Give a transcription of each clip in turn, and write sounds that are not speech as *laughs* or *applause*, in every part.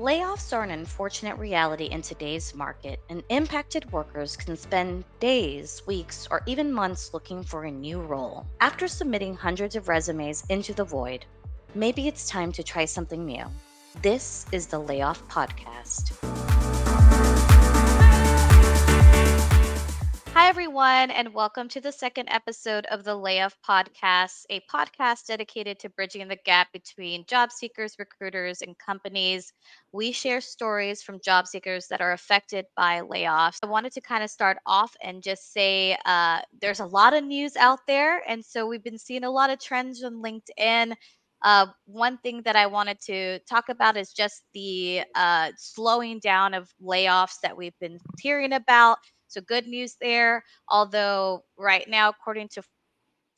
Layoffs are an unfortunate reality in today's market, and impacted workers can spend days, weeks, or even months looking for a new role. After submitting hundreds of resumes into the void, maybe it's time to try something new. This is the Layoff Podcast. Hi, everyone, and welcome to the second episode of the Layoff Podcast, a podcast dedicated to bridging the gap between job seekers, recruiters, and companies. We share stories from job seekers that are affected by layoffs. I wanted to kind of start off and just say uh, there's a lot of news out there. And so we've been seeing a lot of trends on LinkedIn. Uh, one thing that I wanted to talk about is just the uh, slowing down of layoffs that we've been hearing about so good news there. Although right now, according to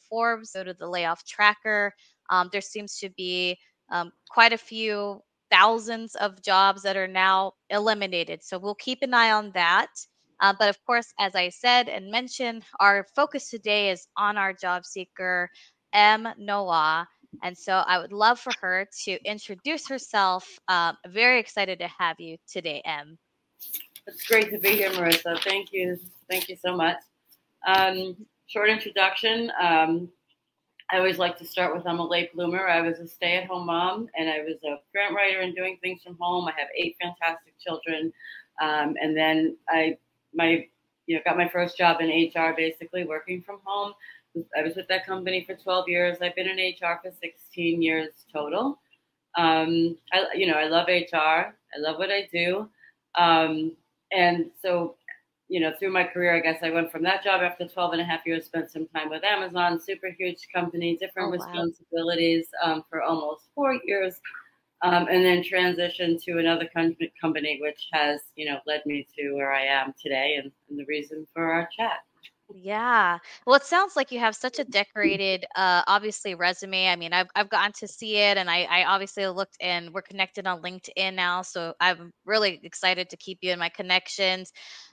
Forbes, go to the layoff tracker, um, there seems to be um, quite a few thousands of jobs that are now eliminated. So we'll keep an eye on that. Uh, but of course, as I said and mentioned, our focus today is on our job seeker, M. Noa. And so I would love for her to introduce herself. Um, very excited to have you today, M. It's great to be here, Marissa. Thank you. Thank you so much. Um, short introduction. Um, I always like to start with I'm a late bloomer. I was a stay at home mom and I was a grant writer and doing things from home. I have eight fantastic children. Um, and then I my you know got my first job in HR basically working from home. I was with that company for 12 years. I've been in HR for 16 years total. Um, I, you know, I love HR. I love what I do. Um, and so you know through my career i guess i went from that job after 12 and a half years spent some time with amazon super huge company different oh, responsibilities um, for almost four years um, and then transitioned to another company which has you know led me to where i am today and, and the reason for our chat yeah. Well, it sounds like you have such a decorated, uh, obviously resume. I mean, I've I've gotten to see it, and I I obviously looked, and we're connected on LinkedIn now, so I'm really excited to keep you in my connections.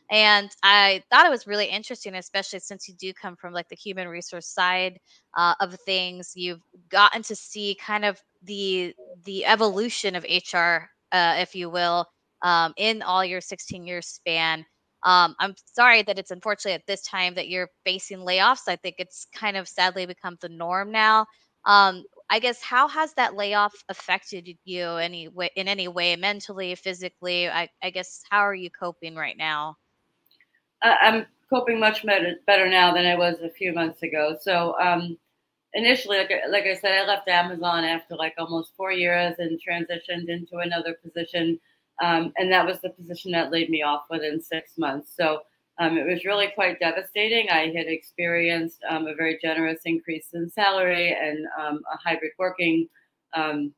And I thought it was really interesting, especially since you do come from like the human resource side uh, of things. You've gotten to see kind of the the evolution of HR, uh, if you will, um, in all your 16 year span. Um, I'm sorry that it's unfortunately at this time that you're facing layoffs. I think it's kind of sadly become the norm now. Um, I guess how has that layoff affected you any way in any way, mentally, physically? I, I guess how are you coping right now? I'm coping much better, better now than I was a few months ago. So um, initially, like, like I said, I left Amazon after like almost four years and transitioned into another position um, and that was the position that laid me off within six months. So um, it was really quite devastating. I had experienced um, a very generous increase in salary and um, a hybrid working um,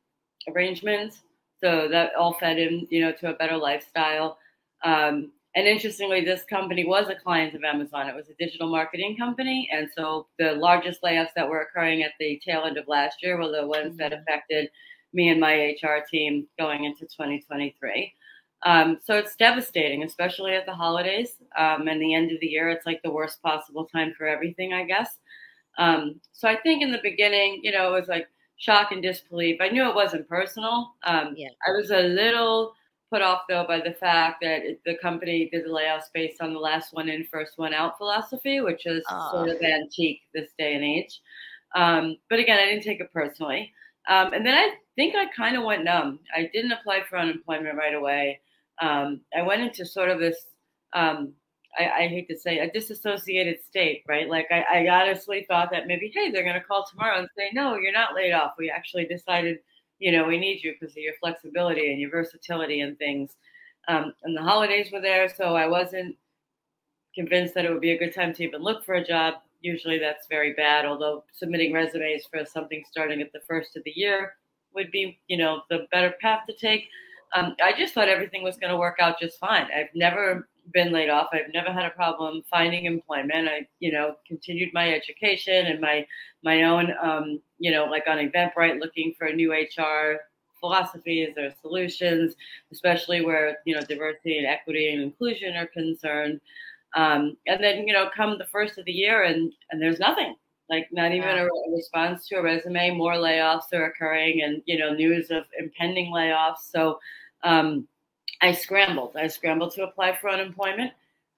arrangement. So that all fed in, you know, to a better lifestyle. Um, and interestingly, this company was a client of Amazon. It was a digital marketing company. And so the largest layoffs that were occurring at the tail end of last year were the ones mm-hmm. that affected me and my HR team going into 2023. Um, so it's devastating, especially at the holidays um, and the end of the year. It's like the worst possible time for everything, I guess. Um, so I think in the beginning, you know, it was like shock and disbelief. I knew it wasn't personal. Um, yeah. I was a little put off though by the fact that the company did the layoffs based on the last one in, first one out philosophy, which is sort of antique this day and age. Um, but again, I didn't take it personally. Um, and then I think I kind of went numb. I didn't apply for unemployment right away. Um, I went into sort of this, um, I, I, hate to say, a disassociated state, right? Like I, I honestly thought that maybe, hey, they're going to call tomorrow and say, no, you're not laid off. We actually decided, you know, we need you because of your flexibility and your versatility and things. Um, and the holidays were there, so I wasn't convinced that it would be a good time to even look for a job usually that's very bad. Although submitting resumes for something starting at the first of the year would be, you know, the better path to take. Um, I just thought everything was going to work out just fine. I've never been laid off. I've never had a problem finding employment. I, you know, continued my education and my my own, um, you know, like on Eventbrite, looking for new HR philosophies or solutions, especially where you know diversity and equity and inclusion are concerned. Um, and then, you know, come the first of the year and, and there's nothing, like not even a, a response to a resume. More layoffs are occurring and, you know, news of impending layoffs. So um, I scrambled. I scrambled to apply for unemployment,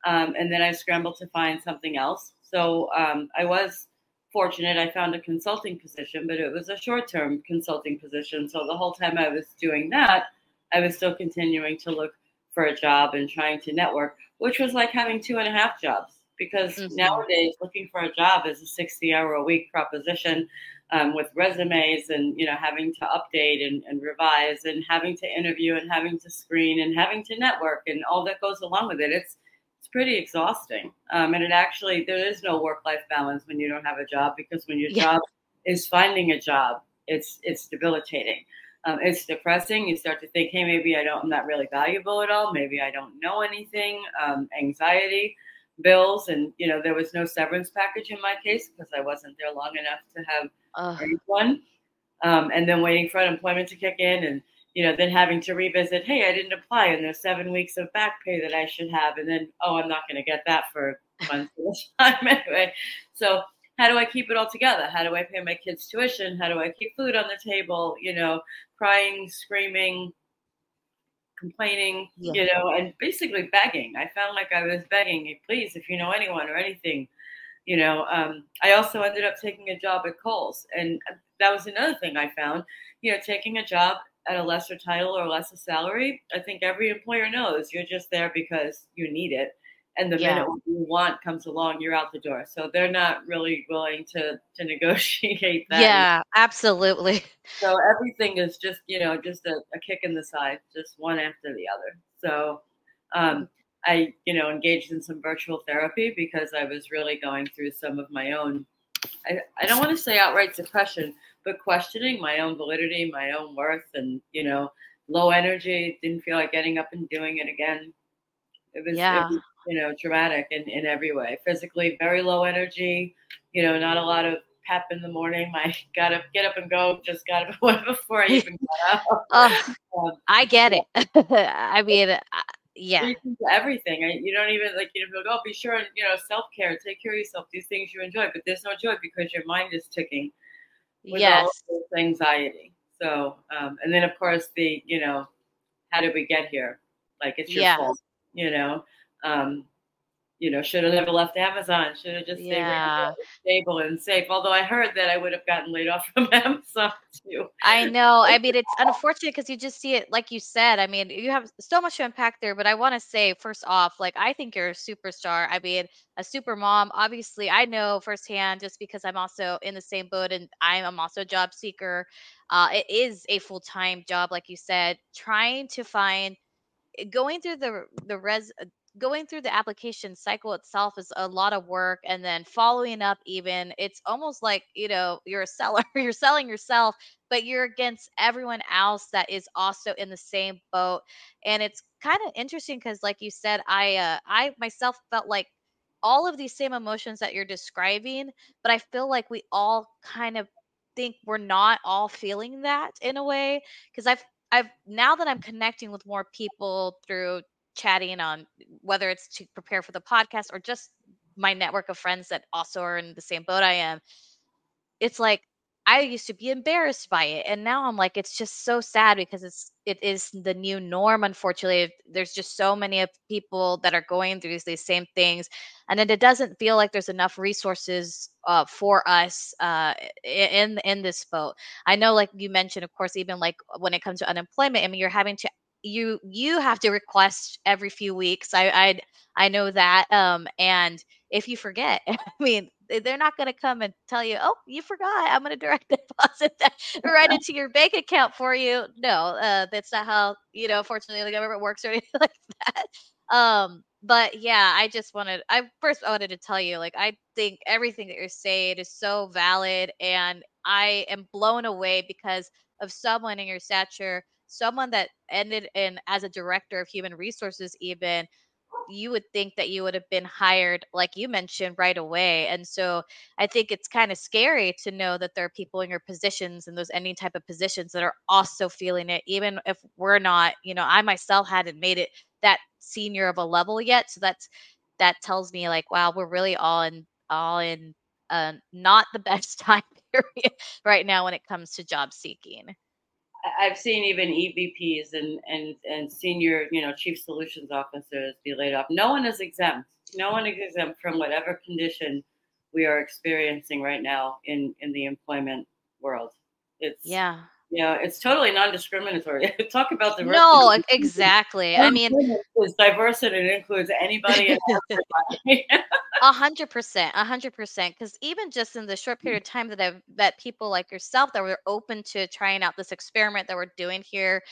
um, and then I scrambled to find something else. So um, I was fortunate. I found a consulting position, but it was a short term consulting position. So the whole time I was doing that, I was still continuing to look for a job and trying to network, which was like having two and a half jobs because mm-hmm. nowadays looking for a job is a 60 hour a week proposition um, with resumes and you know having to update and, and, revise and having to interview and having to screen and having to network and all that goes along with it it's it's pretty exhausting um, and it actually there is no work life balance when you don't have a job because when your yeah. job is finding a job it's it's debilitating um, it's depressing. You start to think hey maybe i don't i'm not really valuable at all. Maybe i don't know anything. Um, anxiety bills and you know there was no severance package in my case because i wasn't there long enough to have one um, and then waiting for unemployment to kick in and you know then having to revisit hey i didn't apply and there's seven weeks of back pay that i should have. And then oh i'm not going to get that for months at a *laughs* time anyway. So how do i keep it all together how do i pay my kids tuition how do i keep food on the table you know crying screaming complaining, yeah. you know, and basically begging. I found like I was begging, please, if you know anyone or anything, you know. Um, I also ended up taking a job at Kohl's, and that was another thing I found. You know, taking a job at a lesser title or lesser salary, I think every employer knows you're just there because you need it and the yeah. minute you want comes along, you're out the door. So they're not really willing to to *laughs* negotiate that. Yeah, absolutely. So everything is just you know just a, a kick in the side, just one after the other. So um, I you know engaged in some virtual therapy because I was really going through some of my own. I, I don't want to say outright depression, but questioning my own validity, my own worth, and you know low energy. Didn't feel like getting up and doing it again. It was, yeah. It was you know, dramatic in, in every way. Physically, very low energy, you know, not a lot of pep in the morning. *laughs* I gotta get up and go, just got up *laughs* before I even got up. *laughs* oh, um, I get it. I mean, yeah. Everything. You don't even like, you know, oh, be sure and, you know, self care, take care of yourself, these things you enjoy, but there's no joy because your mind is ticking with yes. all this anxiety. So, um, and then of course the, you know, how did we get here? Like it's your fault, you know? Um, you know, should have never left Amazon. Should have just yeah. stayed stable and safe. Although I heard that I would have gotten laid off *laughs* from Amazon too. I know. I mean, it's *laughs* unfortunate because you just see it, like you said. I mean, you have so much to unpack there. But I want to say, first off, like I think you're a superstar. I mean, a super mom. Obviously, I know firsthand just because I'm also in the same boat, and I'm also a job seeker. Uh, it is a full time job, like you said. Trying to find going through the the res going through the application cycle itself is a lot of work and then following up even it's almost like you know you're a seller *laughs* you're selling yourself but you're against everyone else that is also in the same boat and it's kind of interesting because like you said i uh, i myself felt like all of these same emotions that you're describing but i feel like we all kind of think we're not all feeling that in a way because i've I've now that I'm connecting with more people through chatting on whether it's to prepare for the podcast or just my network of friends that also are in the same boat I am. It's like I used to be embarrassed by it and now I'm like it's just so sad because it's it is the new norm unfortunately there's just so many people that are going through these, these same things and it doesn't feel like there's enough resources uh, for us uh, in in this boat I know like you mentioned of course even like when it comes to unemployment I mean you're having to you you have to request every few weeks. I I I know that. Um, and if you forget, *laughs* I mean, they're not going to come and tell you, "Oh, you forgot. I'm going to direct *laughs* deposit that right *laughs* into your bank account for you." No, uh, that's not how you know. Fortunately, the government works or anything like that. Um, but yeah, I just wanted. I first I wanted to tell you, like, I think everything that you're saying is so valid, and I am blown away because of someone in your stature someone that ended in as a director of human resources even you would think that you would have been hired like you mentioned right away and so i think it's kind of scary to know that there are people in your positions and those any type of positions that are also feeling it even if we're not you know i myself hadn't made it that senior of a level yet so that's that tells me like wow we're really all in all in uh, not the *laughs* best time *laughs* period right now when it comes to job seeking I've seen even EVPs and, and, and senior, you know, chief solutions officers be laid off. No one is exempt. No one is exempt from whatever condition we are experiencing right now in, in the employment world. It's yeah. Yeah, it's totally non-discriminatory. *laughs* Talk about the No, exactly. I mean, it's diverse and it includes anybody. *laughs* A hundred percent, a hundred percent. Because even just in the short period of time that I've met people like yourself that were open to trying out this experiment that we're doing here,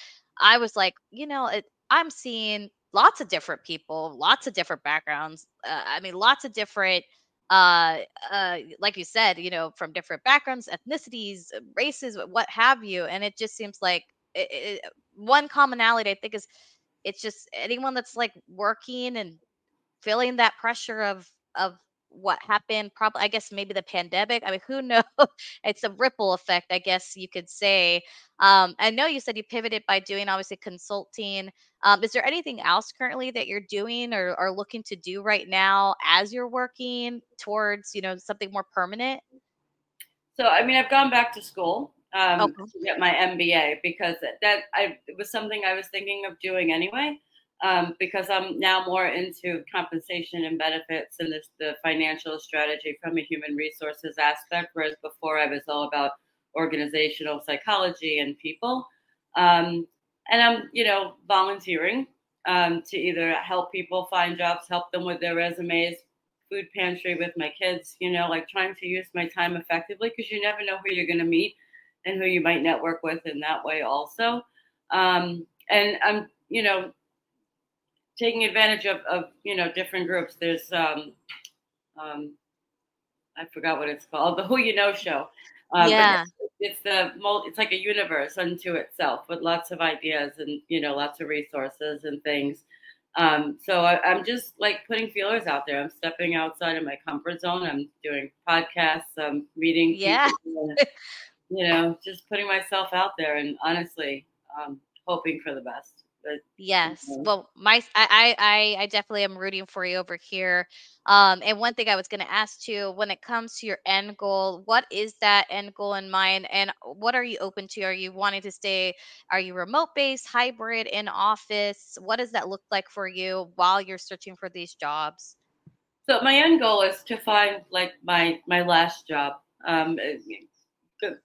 I was like, you know, it, I'm seeing lots of different people, lots of different backgrounds. Uh, I mean, lots of different uh, uh, like you said, you know, from different backgrounds, ethnicities, uh, races, what have you. And it just seems like it, it, one commonality, I think, is it's just anyone that's like working and feeling that pressure of of what happened probably i guess maybe the pandemic i mean who *laughs* knows? It's a ripple effect i guess you could say. Um, i know you said you pivoted by doing obviously consulting. Um, is there anything else currently that you're doing or are looking to do right now as you're working towards you know something more permanent? So i mean i've gone back to school um, okay. to get my mba because that I, it was something i was thinking of doing anyway um, because I'm now more into compensation and benefits and this, the financial strategy from a human resources aspect, whereas before I was all about organizational psychology and people. Um, and I'm, you know, volunteering um, to either help people find jobs, help them with their resumes, food pantry with my kids, you know, like trying to use my time effectively because you never know who you're going to meet and who you might network with in that way also. Um, and I'm, you know, taking advantage of, of you know different groups. There's um, um, I forgot what it's called, the Who You Know Show. Um, yeah, it's, it's the it's like a universe unto itself with lots of ideas and you know lots of resources and things. Um, so I, am just like putting feelers out there. I'm stepping outside of my comfort zone. I'm doing podcasts. I'm meeting. Yeah. And, you know, just putting myself out there and honestly um, hoping for the best. But, yes. Well, my I, I I definitely am rooting for you over here. Um, and one thing I was going to ask too, when it comes to your end goal, what is that end goal in mind, and what are you open to? Are you wanting to stay? Are you remote based, hybrid, in office? What does that look like for you while you're searching for these jobs? So my end goal is to find like my my last job. Um, eh,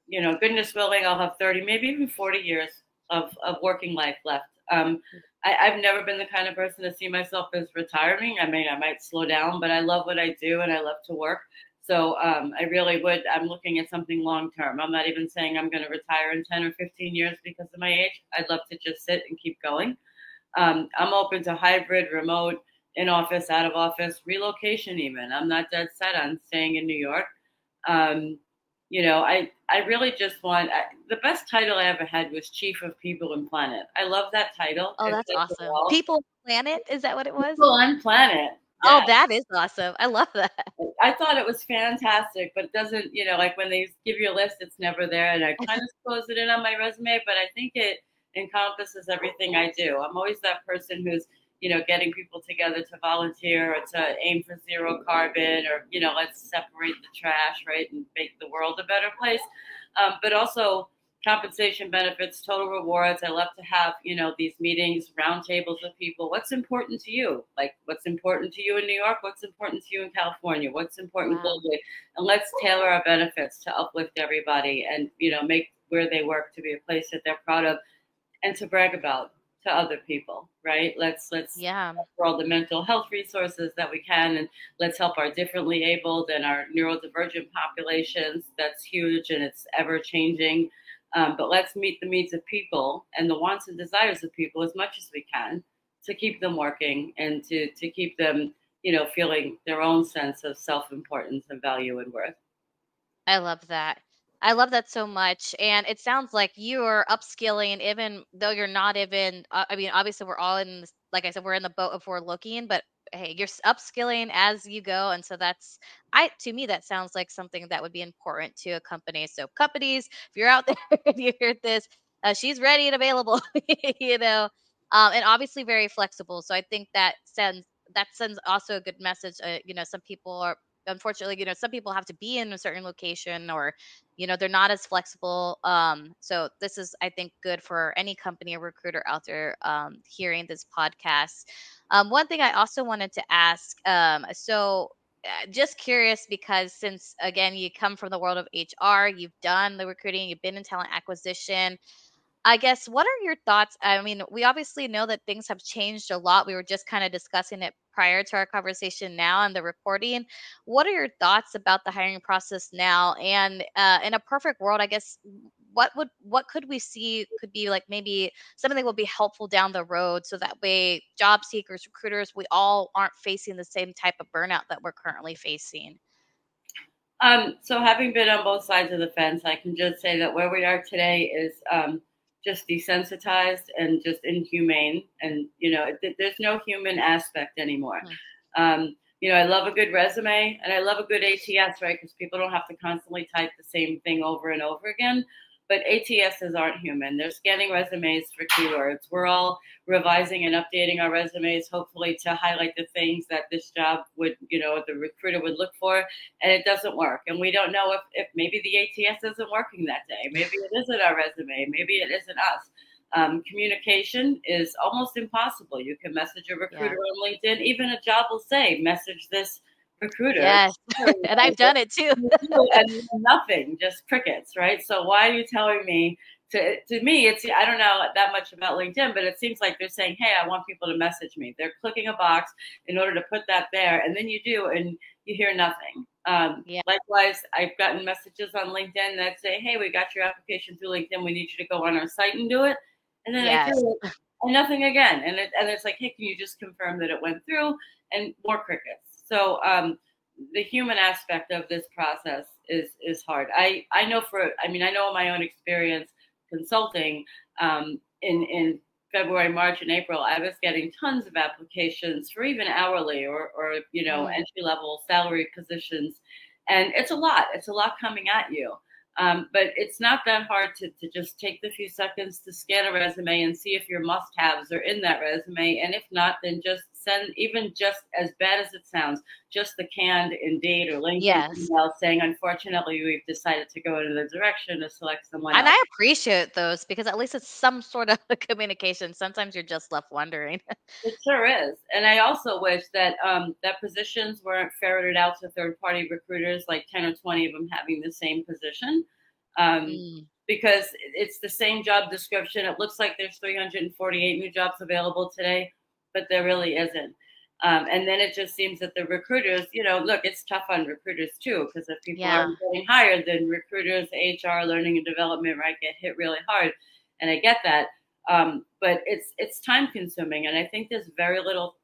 you know, goodness willing, I'll have 30, maybe even 40 years of, of working life left um, I, have never been the kind of person to see myself as retiring. I mean, I might slow down, but I love what I do and I love to work. So um, I really would. I'm looking at something long term. I'm not even saying I'm going to retire in 10 or 15 years because of my age. I'd love to just sit and keep going. Um, I'm open to hybrid, remote, in office, out of office, relocation, even. I'm not dead set on staying in New York. Um, you know, I I really just want I, the best title I ever had was Chief of People and Planet. I love that title. Oh, that's awesome. People Planet is that what it was? People on Planet. Oh, that is awesome. I love that. I thought it was fantastic, but it doesn't, you know, like when they give you a list, it's never there. And I *laughs* kind of close it in on my resume, but I think it encompasses everything I do. I'm always that person who's you know, getting people together to volunteer or to aim for zero carbon or, you know, let's separate the trash, right, and make the world a better place. Um, but also compensation benefits, total rewards. I love to have, you know, these meetings, roundtables with people. What's important to you? Like, what's important to you in New York? What's important to you in California? What's important wow. globally? And let's tailor our benefits to uplift everybody and, you know, make where they work to be a place that they're proud of and to brag about to other people, right? Let's let's yeah for all the mental health resources that we can, and let's help our differently abled and our neurodivergent populations. That's huge and it's ever changing. Um, but let's meet the needs of people and the wants and desires of people as much as we can to keep them working and to to keep them, you know, feeling their own sense of self importance and value and worth. I love that. I love that so much. And it sounds like you're upskilling, even though you're not even, uh, I mean, obviously, we're all in, like I said, we're in the boat if we're looking, but hey, you're upskilling as you go. And so that's, I, to me, that sounds like something that would be important to a company. So, companies, if you're out *laughs* there and you hear this, uh, she's ready and available, *laughs* you know, um, and obviously very flexible. So, I think that sends, that sends also a good message. Uh, you know, some people are unfortunately, you know, some people have to be in a certain location or, you know, they're not as flexible. Um, so this is, I think, good for any company or recruiter out there um, hearing this podcast. Um, one thing I also wanted to ask, um, so uh, just curious because since again you come from the world of HR, you've done the recruiting, you've been in talent acquisition. I guess what are your thoughts? I mean, we obviously know that things have changed a lot. We were just kind of discussing it prior to our conversation now and the recording. What are your thoughts about the hiring process now? And uh, in a perfect world, I guess what would what could we see could be like maybe something that will be helpful down the road so that way job seekers, recruiters, we all aren't facing the same type of burnout that we're currently facing. Um, so having been on both sides of the fence, I can just say that where we are today is um, just desensitized and just inhumane. And, you know, there's no human aspect anymore. Mm-hmm. Um, you know, I love a good resume and I love a good ATS, right? Because people don't have to constantly type the same thing over and over again but ATSs aren't human. They're scanning resumes for keywords. We're all revising and updating our resumes, hopefully to highlight the things that this job would, you know, the recruiter would look for, and it doesn't work. And we don't know if, if maybe the ATS isn't working that day. Maybe it isn't our resume. Maybe it isn't us. Um, communication is almost impossible. You can message a recruiter yeah. on LinkedIn. Even a job will say, message this recruiter. Yes, *laughs* and I've done it too. *laughs* and nothing, just crickets, right? So why are you telling me? To, to me, it's I don't know that much about LinkedIn, but it seems like they're saying, "Hey, I want people to message me." They're clicking a box in order to put that there, and then you do, and you hear nothing. Um, yeah. Likewise, I've gotten messages on LinkedIn that say, "Hey, we got your application through LinkedIn. We need you to go on our site and do it." And then yes. I do it, and nothing again. And it, and it's like, "Hey, can you just confirm that it went through?" And more crickets. So um, the human aspect of this process is is hard. I I know for I mean I know my own experience consulting um, in in February, March, and April, I was getting tons of applications for even hourly or or you know mm. entry level salary positions, and it's a lot. It's a lot coming at you. Um, but it's not that hard to, to just take the few seconds to scan a resume and see if your must haves are in that resume. And if not, then just send, even just as bad as it sounds, just the canned Indeed or LinkedIn yes. email saying, unfortunately, we've decided to go in the direction to select someone. And else. I appreciate those because at least it's some sort of *laughs* communication. Sometimes you're just left wondering. *laughs* it sure is. And I also wish that um, that positions weren't ferreted out to third party recruiters, like 10 or 20 of them having the same position. Um, mm. Because it's the same job description. It looks like there's 348 new jobs available today but there really isn't. Um, and then it just seems that the recruiters, you know, look, it's tough on recruiters too, because if people yeah. aren't getting hired, then recruiters, HR, learning and development, right, get hit really hard. And I get that. Um, but it's it's time consuming, and I think there's very little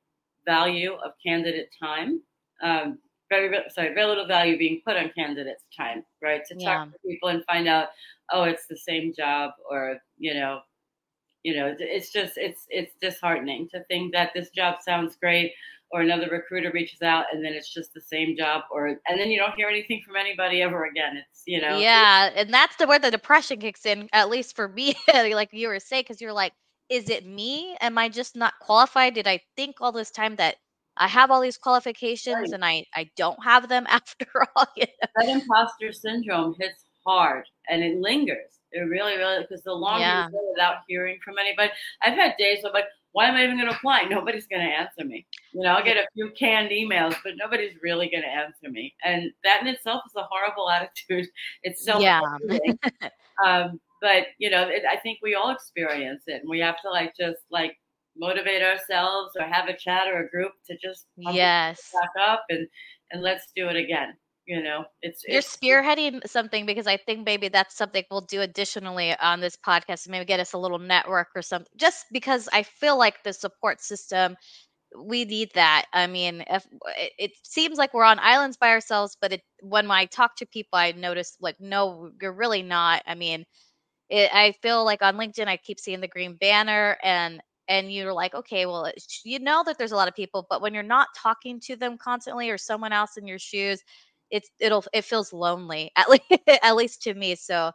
value of candidate time. Um, very sorry, very little value being put on candidates' time, right? To talk yeah. to people and find out, oh, it's the same job, or you know, you know it's just it's it's disheartening to think that this job sounds great or another recruiter reaches out and then it's just the same job or and then you don't hear anything from anybody ever again. It's you know yeah and that's the where the depression kicks in at least for me *laughs* like you were saying because you're like is it me? Am i just not qualified? Did i think all this time that i have all these qualifications right. and i i don't have them *laughs* after all? *laughs* You know? that imposter syndrome hits hard and it lingers it really, really, because the longer yeah. you go without hearing from anybody, I've had days where I'm like, why am I even going to apply? Nobody's going to answer me. You know, I'll get a few canned emails, but nobody's really going to answer me. And that in itself is a horrible *laughs* attitude. It's so yeah. *laughs* um, but you know, it, I think we all experience it, and we have to like just like motivate ourselves or have a chat or a group to just yes back up and and let's do it again you know it's you're it's, spearheading something because i think maybe that's something we'll do additionally on this podcast maybe get us a little network or something just because i feel like the support system we need that. I mean if it, it seems like we're on islands by ourselves but it when i talk to people i notice like no you're really not. I mean it, i feel like on linkedin i keep seeing the green banner and and you're like okay well you know that there's a lot of people but when you're not talking to them constantly or someone else in your shoes it's it'll it feels lonely at least *laughs* at least to me. So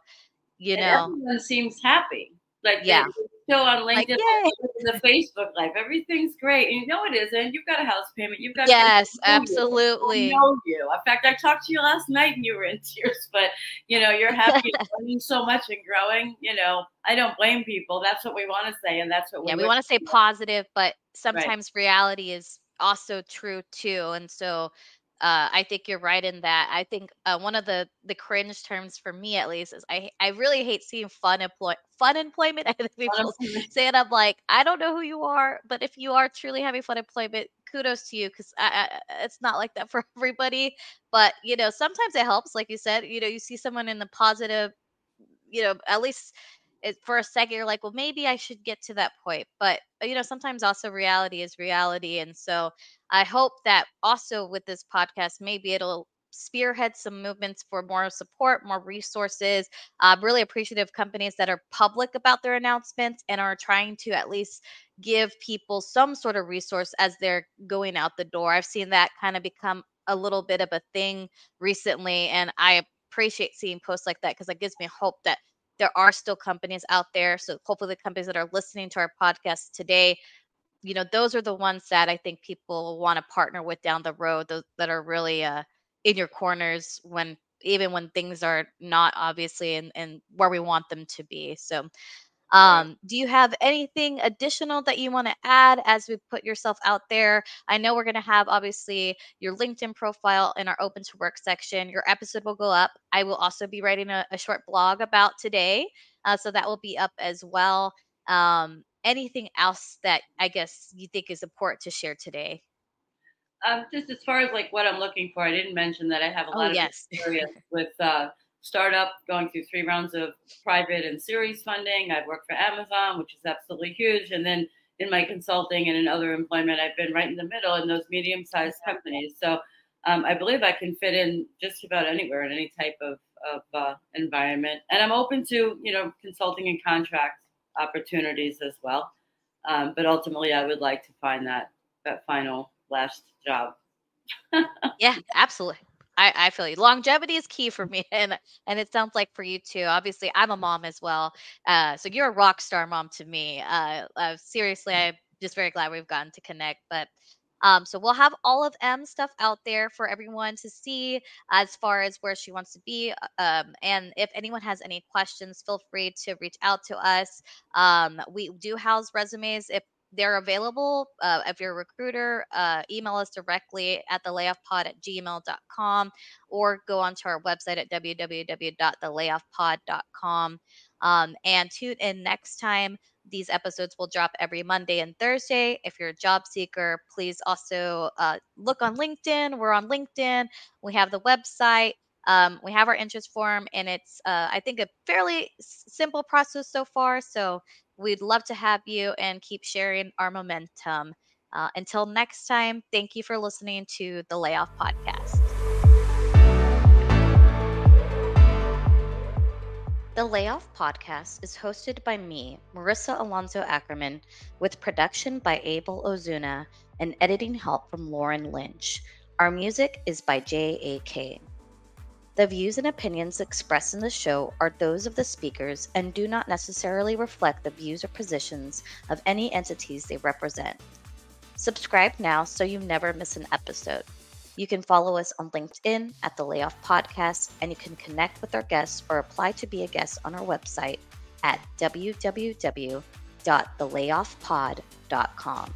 you and know, everyone seems happy. but yeah. still on LinkedIn, like, *laughs* the Facebook Live, everything's great. And you know it isn't. You've got a house payment. You've got yes, absolutely. I know you. In fact, I talked to you last night and you were in *laughs* tears. But you know, you're happy, learning so much and growing. You know, I don't blame people. That's what we want to say, and that's what yeah, we want to say positive, but sometimes right. reality is also true too. And so uh, I think you're right in that. I think uh, one of the the cringe terms for me, at least, is I I really hate seeing fun employ fun employment. *laughs* I think people say it. I'm like, I don't know who you are, but if you are truly having fun employment, kudos to you because it's not like that for *laughs* everybody. But you know, sometimes it helps, like you said. You know, you see someone in the positive, you know, at least it, for a second you're like well maybe i should get to that point but you know sometimes also reality is reality and so i hope that also with this podcast maybe it'll spearhead some movements for more support more resources i'm really appreciative companies that are public about their announcements and are trying to at least give people some sort of resource as they're going out the door i've seen that kind of become a little bit of a thing recently and i appreciate seeing posts like that because it gives me hope that there are still companies out there. So hopefully the companies that are listening to our podcast today, you know, those are the ones that I think people want to partner with down the road, those that are really uh, in your corners when even when things are not obviously in, in where we want them to be. So um, do you have anything additional that you want to add as we put yourself out there? I know we're going to have obviously your LinkedIn profile in our open to work section. Your episode will go up. I will also be writing a, a short blog about today. Uh, so that will be up as well. Um, anything else that I guess you think is important to share today? Um, just as far as like what I'm looking for, I didn't mention that I have a oh, lot of yes. experience *laughs* with uh, startup, going through three rounds of private and series funding. I've worked for Amazon, which is absolutely huge. And then in my consulting and in other employment, I've been right in the middle in those medium sized companies. So um, I believe I can fit in just about anywhere in any type of, of uh, environment. And I'm open to, you know, consulting and contract opportunities as well. Um, but ultimately, I would like to find that, that final last job. *laughs* yeah, absolutely. I, I feel you. Longevity is key for me, *laughs* and and it sounds like for you too. Obviously, I'm a mom as well, uh, so you're a rock star mom to me. Uh, uh, seriously, I'm just very glad we've gotten to connect. But um, so we'll have all of M stuff out there for everyone to see as far as where she wants to be. Uh, um, and if anyone has any questions, feel free to reach out to us. Um, we do house resumes if they're available. Uh, if you're a recruiter, uh, email us directly at the at gmail.com or go onto our website at www.thelayoffpod.com. Um, and tune in next time. These episodes will drop every Monday and Thursday. If you're a job seeker, please also uh, look on LinkedIn. We're on LinkedIn. We have the website. Um, we have our interest form, and it's, uh, I think, a fairly simple process so far. So We'd love to have you and keep sharing our momentum. Uh, until next time, thank you for listening to the Layoff Podcast. The Layoff Podcast is hosted by me, Marissa Alonzo Ackerman, with production by Abel Ozuna and editing help from Lauren Lynch. Our music is by J.A.K. The views and opinions expressed in the show are those of the speakers and do not necessarily reflect the views or positions of any entities they represent. Subscribe now so you never miss an episode. You can follow us on LinkedIn at The Layoff Podcast, and you can connect with our guests or apply to be a guest on our website at www.thelayoffpod.com.